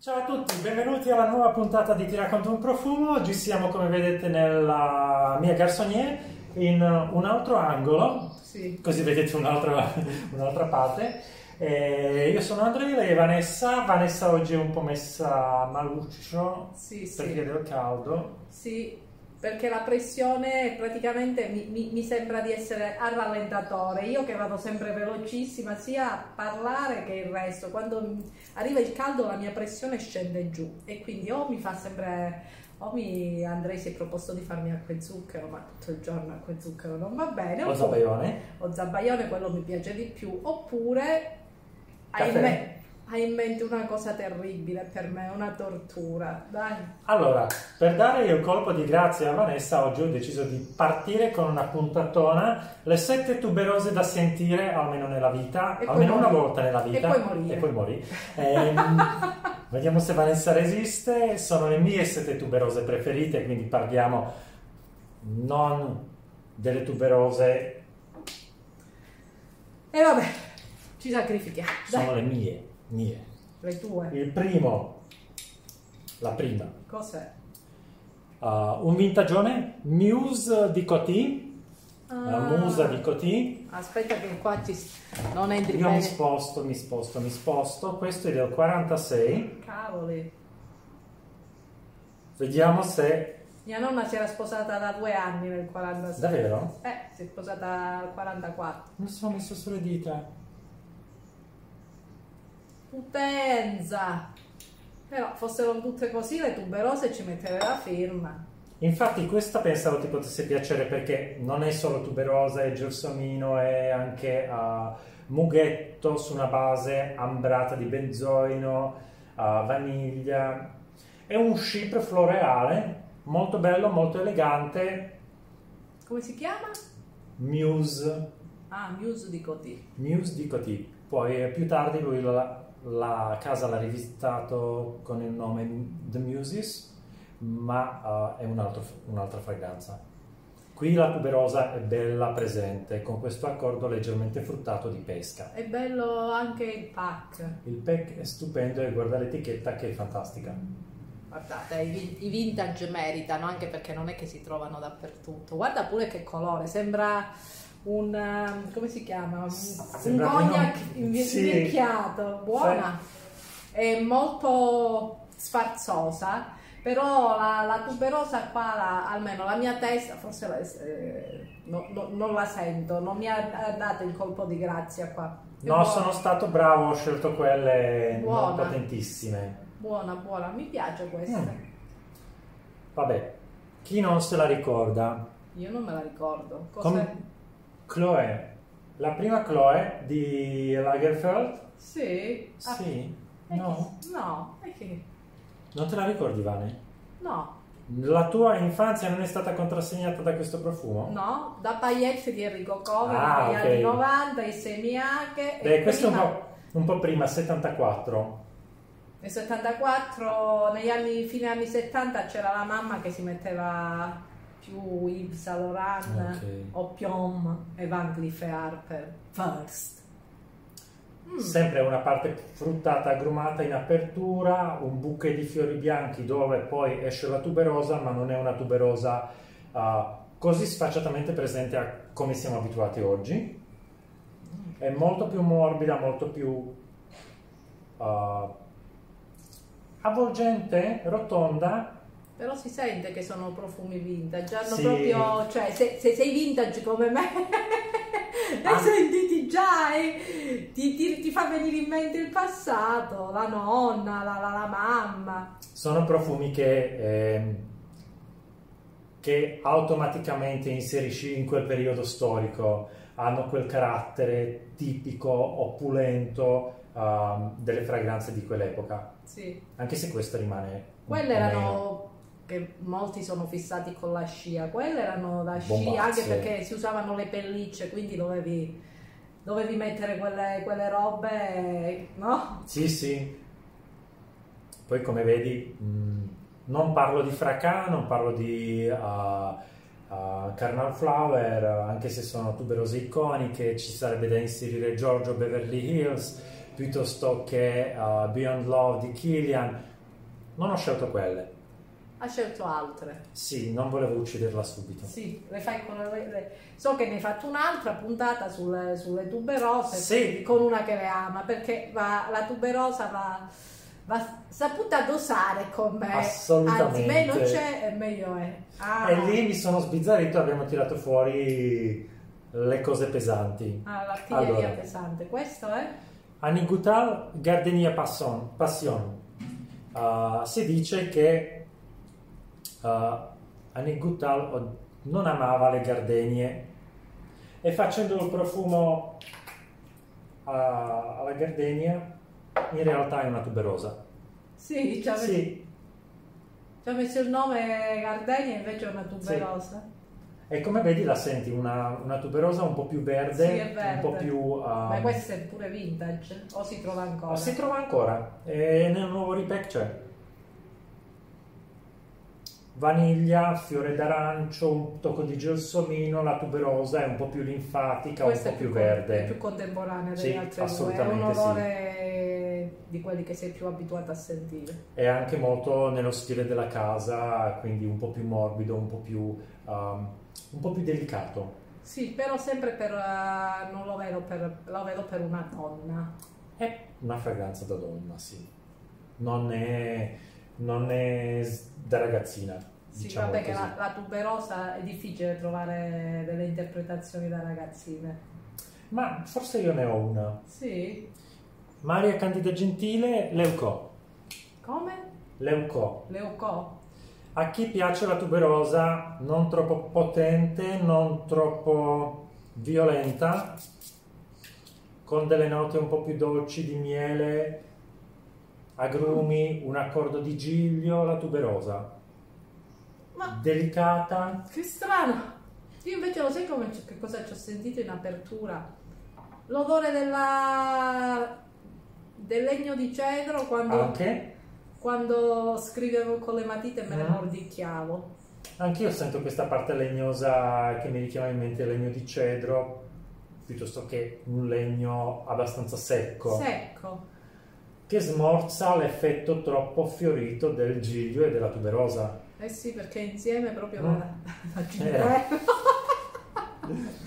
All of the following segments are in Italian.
Ciao a tutti, benvenuti alla nuova puntata di Ti racconto un profumo. Oggi siamo, come vedete, nella mia garçonnier in un altro angolo, Sì. così vedete un'altra, un'altra parte. Eh, io sono Andrea, lei è Vanessa. Vanessa oggi è un po' messa maluccio Sì, sì. perché del caldo. Sì, perché la pressione praticamente mi, mi- mi sembra di essere a rallentatore. Io che vado sempre velocissima sia a parlare che il resto. Quando arriva il caldo la mia pressione scende giù e quindi o mi fa sempre... O mi, Andrei si è proposto di farmi acqua e zucchero, ma tutto il giorno acqua e zucchero non va bene. O zabaione. o zabaione, quello mi piace di più, oppure Caffè. me- hai in mente una cosa terribile per me, una tortura, dai. Allora, per dare il colpo di grazia a Vanessa, oggi ho deciso di partire con una puntatona, le sette tuberose da sentire almeno nella vita, E almeno una volta nella vita. E poi morire. E poi morire. Ehm, vediamo se Vanessa resiste. Sono le mie sette tuberose preferite, quindi parliamo non delle tuberose, E vabbè, ci sacrifichiamo, dai, sono le mie, mie. le tue. Il primo, la prima, Cos'è? uh, un vintagione Muse di Coty, la Ah. musa di Coty. Aspetta che qua ci... non entri Io mi bene. sposto, mi sposto, mi sposto. Questo è del 46. Cavoli. Vediamo se... Mia nonna si era sposata da due anni nel 46. Davvero? Eh, si è sposata al 44. Mi sono messo sulle dita. Potenza! Però fossero tutte così le tuberose ci metterei la firma. Infatti questa pensavo ti potesse piacere perché non è solo tuberosa, è gelsomino, è anche uh, mughetto su una base ambrata di benzoino, uh, vaniglia. È un chip floreale, molto bello, molto elegante. Come si chiama? Muse Ah, Muse di Coty. Muse di Coty. Poi eh, più tardi lui la, la casa l'ha rivisitato con il nome The Muses, ma eh, è un altro- un'altra fragranza. Qui la tuberosa è bella presente, con questo accordo leggermente fruttato di pesca. È bello anche il pack. Il pack è stupendo e guarda l'etichetta che è fantastica. Guardate, vin- i vintage meritano anche perché non è che si trovano dappertutto. Guarda pure che colore, sembra un um, come si chiama? Un, cognac non- invi- sì. invecchiato, buona. È molto sfarzosa, però la, la tuberosa qua, la- almeno la mia testa, forse la- eh, no- no- non la sento, non mi ha dato il colpo di grazia qua. È No, buona. sono stato bravo, ho scelto quelle non Buona. potentissime. Buona, buona, mi piace questa. Mm. Vabbè, chi non se la ricorda? Io non me la ricordo. Cos'è? Com- Chloe, la prima Chloe di Lagerfeld? Sì. Ah, Sì, no, che- No, e che? non te la ricordi Vane? No, La tua infanzia non è stata contrassegnata da questo profumo? no, da paillette di Enrico Come, Ah, negli ok. anni 90, i semiache. Beh, questo è un prima, po', un po' prima, 74. Nel 74, negli anni, fine anni 70 c'era la mamma che si metteva più Yves Saint Laurent, Ok. Opium e Van Cleef Harper. First. Mm. Sempre una parte fruttata agrumata in apertura, un bouquet di fiori bianchi dove poi esce la tuberosa, ma non è una tuberosa ah, così sfacciatamente presente a come siamo abituati oggi. È molto più morbida, molto più ah, avvolgente, rotonda. Però si sente che sono profumi vintage, hanno Sì. proprio, cioè se, se sei vintage come me, Ah. hai sentiti già e ti, ti- ti fa venire in mente il passato, la nonna, la, la- la mamma. Sono profumi che, ehm, che automaticamente inserisci in quel periodo storico, hanno quel carattere tipico, opulento ah, delle fragranze di quell'epoca, Sì. anche se questa rimane Quelle erano, che molti sono fissati con la scia, quelle erano da sci anche perché si usavano le pellicce, quindi dovevi, dovevi mettere quelle, quelle robe, no? Sì, sì. Poi come vedi, mh, non parlo di fracà, non parlo di ah, ah, Carnal Flower, anche se sono tuberose iconiche, ci sarebbe da inserire Giorgio Beverly Hills, piuttosto che uh, Beyond Love di Killian. Non ho scelto quelle. Ha scelto altre. Sì, non volevo ucciderla subito. Sì, le fai con le, le- So che ne hai fatto un'altra puntata sulle, sulle tuberose Sì. con una che le ama, perché va- la tuberosa va, va saputa dosare con me. Assolutamente. Anzi, meno c'è e meglio è. Ah, E lì mi sono sbizzarrito abbiamo tirato fuori le cose pesanti. ah, l'artiglieria Allora. pesante. Questo è? Anigutal Gardenia Passion. Passion. Uh, si dice che uh, Anigutal non amava le gardenie e facendo il profumo uh, alla gardenia in realtà è una tuberosa. Sì, ci ha, messo, Sì, messo il nome Gardenia invece è una tuberosa. e come vedi la senti una, una tuberosa un po' più verde, Sì, è verde. un po' più... uh, Ma questo è pure vintage o si trova ancora? Ah, si trova ancora e nel nuovo repack c'è vaniglia, fiore d'arancio, un tocco di gelsomino, la tuberosa è un po' più linfatica, Questa un po' più con- verde. è più contemporanea Sì, delle altre due, è un assolutamente sì. odore di quelli che sei più abituato a sentire. È anche molto nello stile della casa, quindi un po' più morbido, un po' più, um, un po' più delicato. Sì, però sempre per, eh, non lo vedo per, lo vedo per una donna. È una fragranza da donna, sì. Non è, non è da ragazzina. Sì, diciamo vabbè che così. la, la tuberosa è difficile trovare delle interpretazioni da ragazzine. Ma forse io ne ho una. Sì? Maria Candida Gentile, Leucò. Come? Leucò. Leucò? A chi piace la tuberosa non troppo potente, non troppo violenta, con delle note un po' più dolci di miele, agrumi, un accordo di giglio, la tuberosa. Ma Delicata, che strano! Io invece lo sai come, che cosa ci ho sentito in apertura? L'odore della, del legno di cedro quando... anche. quando scrivevo con le matite me ne Mm. mordicchiavo. Anch'io sento questa parte legnosa che mi richiama in mente il legno di cedro, piuttosto che un legno abbastanza secco. Secco. che smorza l'effetto troppo fiorito del giglio e della tuberosa. Eh sì, perché insieme proprio Mm. la, la Eh.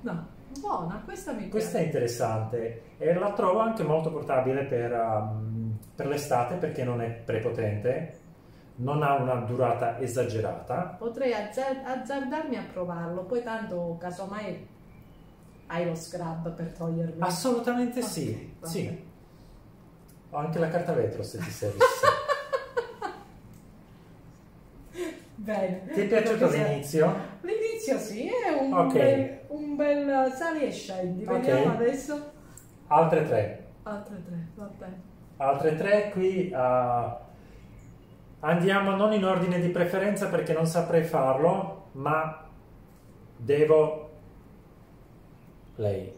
No, buona, questa mi Questa è piace. interessante e la trovo anche molto portabile per, um, per l'estate perché non è prepotente, non ha una durata esagerata. Potrei azzar- azzardarmi a provarlo, poi tanto casomai hai lo scrub per togliermi. Assolutamente Ok, sì, sì. Ho anche la carta vetro se ti serve. Bene. ti è piaciuto l'inizio? L'inizio sì, è un, Ok. bel, un bel sali e scendi. Vediamo adesso. Altre tre. Altre tre, va bene. Altre tre qui. uh, andiamo non in ordine di preferenza perché non saprei farlo, ma devo. Lei.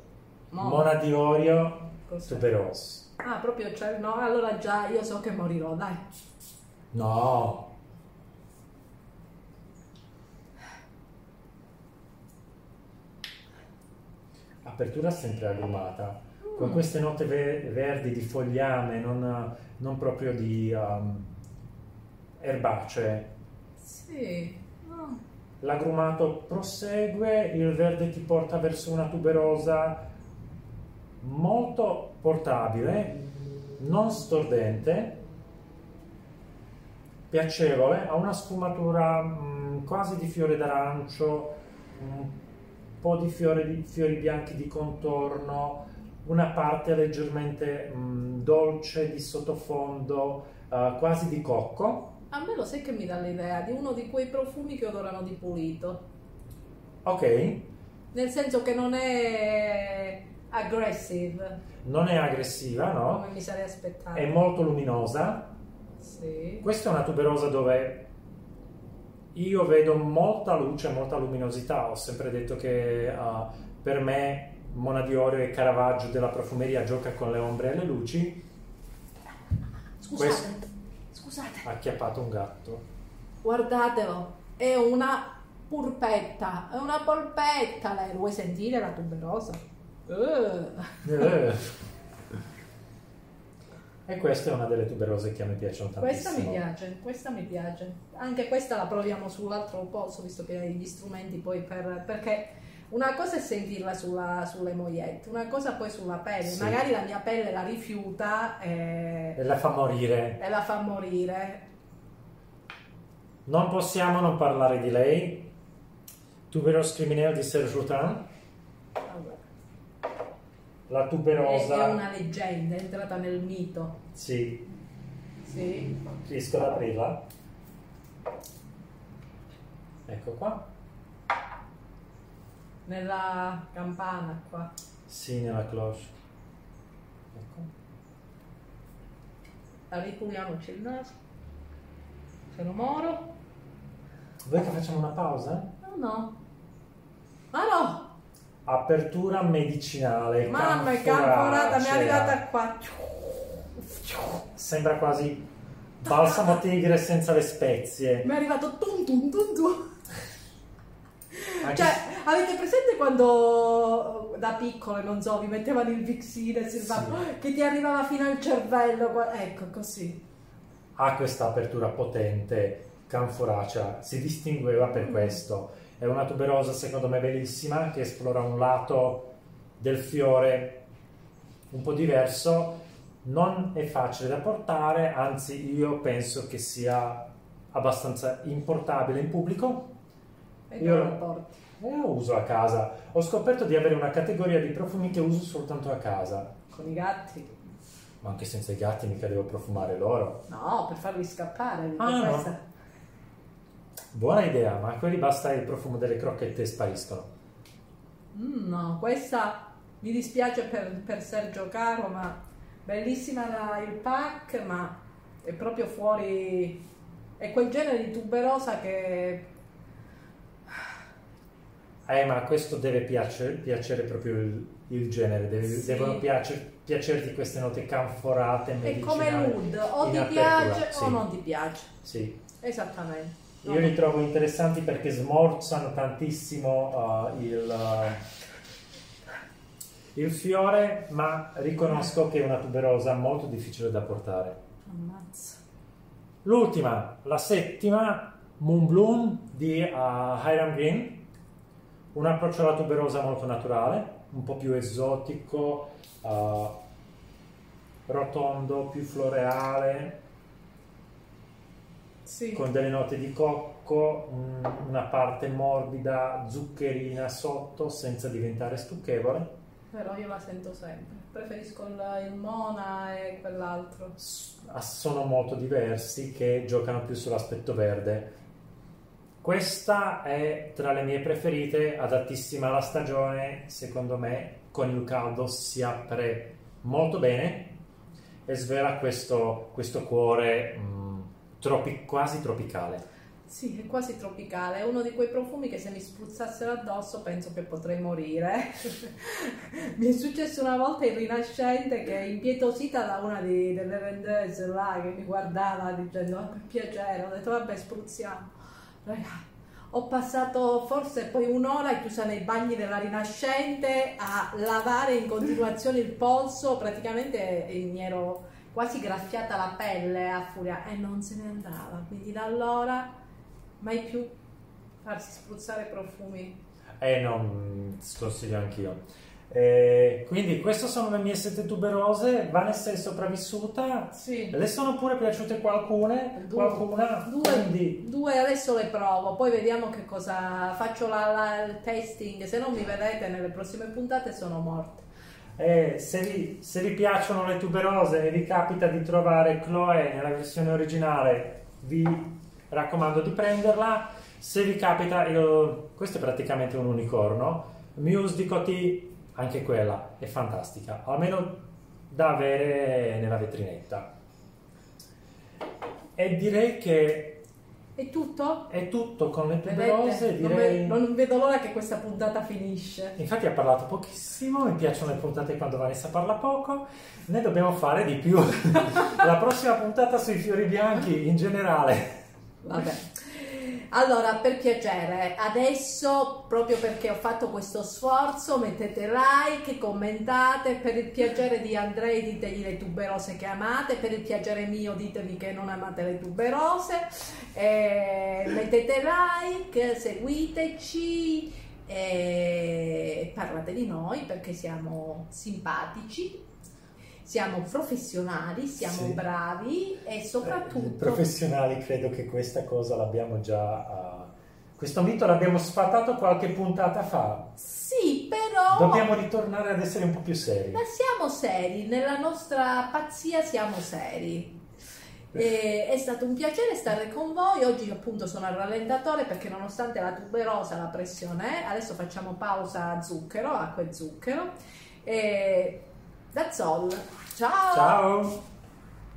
Mo- Mona di Orio? Tuberos. Ah, proprio, cioè, no, allora già io so che morirò, dai. No. Apertura sempre agrumata, con Mm. queste note ve- verdi di fogliame, non, non proprio di um, erbacee. Sì. Ah, L'agrumato prosegue, il verde ti porta verso una tuberosa molto portabile, non stordente, piacevole, ha una sfumatura mm, quasi di fiore d'arancio, un po' di fiori, fiori bianchi di contorno, una parte leggermente mm, dolce di sottofondo, eh, quasi di cocco. A me lo sai che mi dà l'idea di uno di quei profumi che odorano di pulito. Ok, Nel senso che non è aggressive, non è aggressiva, no? come mi sarei aspettato. È molto luminosa. Sì. Questa è una tuberosa dove io vedo molta luce, molta luminosità. Ho sempre detto che ah, per me Mona di Orio e Caravaggio della profumeria gioca con le ombre e le luci. Scusate, Questo- scusate. Ha acchiappato un gatto. Guardatelo, è una purpetta, è una polpetta lei. Vuoi sentire la tuberosa? Eh. E questa è una delle tuberose che a me piacciono tantissimo. Questa mi piace, questa mi piace. Anche questa la proviamo sull'altro polso, visto che hai gli strumenti poi per... perché una cosa è sentirla sulla, sulle mogliette, una cosa poi sulla pelle. Sì. Magari la mia pelle la rifiuta e, E la fa morire. e la fa morire. Non possiamo non parlare di lei. Tuberose criminale di Serge Routin. La tuberosa. è una leggenda, è entrata nel mito. Sì, Sì. riesco ad aprirla. Ecco qua. Nella campana qua. Sì, nella cloche. Ecco. Ripuliamoci il naso. Sono moro. Vuoi che facciamo una pausa? No, no. Ma no! Apertura medicinale. Mamma è canforacea. camporata, mi è arrivata qua. Sembra quasi balsamo tigre senza le spezie. Mi è arrivato tum tum tum tum. Anche- Cioè, avete presente quando da piccole, non so, vi mettevano il Vixine Sì. che ti arrivava fino al cervello? Ecco, così. ha questa apertura potente, canforacea, si distingueva per questo. È una tuberosa secondo me bellissima che esplora un lato del fiore un po' diverso, non è facile da portare, anzi io penso che sia abbastanza importabile in pubblico E Io- lo porti. e lo uso a casa. Ho scoperto di avere una categoria di profumi che uso soltanto a casa, Con i gatti? ma anche senza i gatti mica devo profumare loro. No, per farli scappare. Ah, no. Buona idea, ma a quelli basta il profumo delle crocchette e spariscono. Mm, no, questa mi dispiace per, per Sergio Caro, ma bellissima la- il pack, ma è proprio fuori. È quel genere di tuberosa che. Eh, ma questo deve piacere, piacere proprio il, il genere, deve- Sì. devono piacer- piacerti queste note canforate, È medicinali. come nude, o ti piace sì. o non ti piace. Sì, Esattamente. Io li trovo interessanti perché smorzano tantissimo uh, il, uh, il fiore, ma riconosco che è una tuberosa molto difficile da portare. Ammazza. L'ultima, la settima, Moon Bloom di uh, Hiram Green, un approccio alla tuberosa molto naturale, un po' più esotico, rotondo, più floreale, Sì. con delle note di cocco, un- una parte morbida, zuccherina sotto, senza diventare stucchevole. Però io la sento sempre. Preferisco il, Mona e quell'altro. S- sono molto diversi che giocano più sull'aspetto verde. Questa è tra le mie preferite, adattissima alla stagione, secondo me con il caldo si apre molto bene e svela questo, questo cuore mm, tropi- quasi tropicale. Sì, è quasi tropicale. È uno di quei profumi che se mi spruzzassero addosso penso che potrei morire. mi è successo una volta in Rinascente che impietosita da una di- delle vendeuse là che mi guardava dicendo "Ah, per piacere, ho detto vabbè spruzziamo. Raga, ho passato forse poi un'ora chiusa nei bagni della Rinascente a lavare in continuazione il polso, praticamente mi ero quasi graffiata la pelle a furia e non se ne andava. Quindi da allora mai più farsi spruzzare profumi. E non sconsiglio anch'io. Eh, quindi queste sono le mie sette tuberose. Vanessa è sopravvissuta. Sì. Le sono pure piaciute qualcune, Due. qualcuna. Due, due adesso le provo, poi vediamo che cosa faccio la- la- il tasting. Se non mi vedete nelle prossime puntate sono morte. Eh, se, vi, se vi piacciono le tuberose e vi capita di trovare Chloe nella versione originale, vi raccomando di prenderla. Se vi capita, io- questo è praticamente un unicorno. Muse di Coty, anche quella è fantastica, almeno da avere nella vetrinetta. E direi che È tutto? è tutto con le tuberose. Vedete? Non, Direi... ve- non vedo l'ora che questa puntata finisce. Infatti ha parlato pochissimo, mi piacciono le puntate quando Vanessa parla poco, ne dobbiamo fare di più. La prossima puntata sui fiori bianchi in generale. Vabbè. Allora, per piacere, adesso proprio perché ho fatto questo sforzo, mettete like, commentate, per il piacere di Andrei ditegli le tuberose che amate, per il piacere mio ditemi che non amate le tuberose, eh, mettete like, seguiteci e parlate di noi perché siamo simpatici siamo professionali, siamo sì. bravi e soprattutto... Eh, professionali credo che questa cosa l'abbiamo già... Uh, questo mito l'abbiamo sfatato qualche puntata fa. Sì, però... Dobbiamo ritornare ad essere un po' più seri. Ma siamo seri, nella nostra pazzia siamo seri. E è stato un piacere stare con voi. Oggi appunto sono al rallentatore perché nonostante la tuberosa, la pressione è, adesso facciamo pausa a zucchero, acqua e zucchero. E That's all. Ciao. Ciao.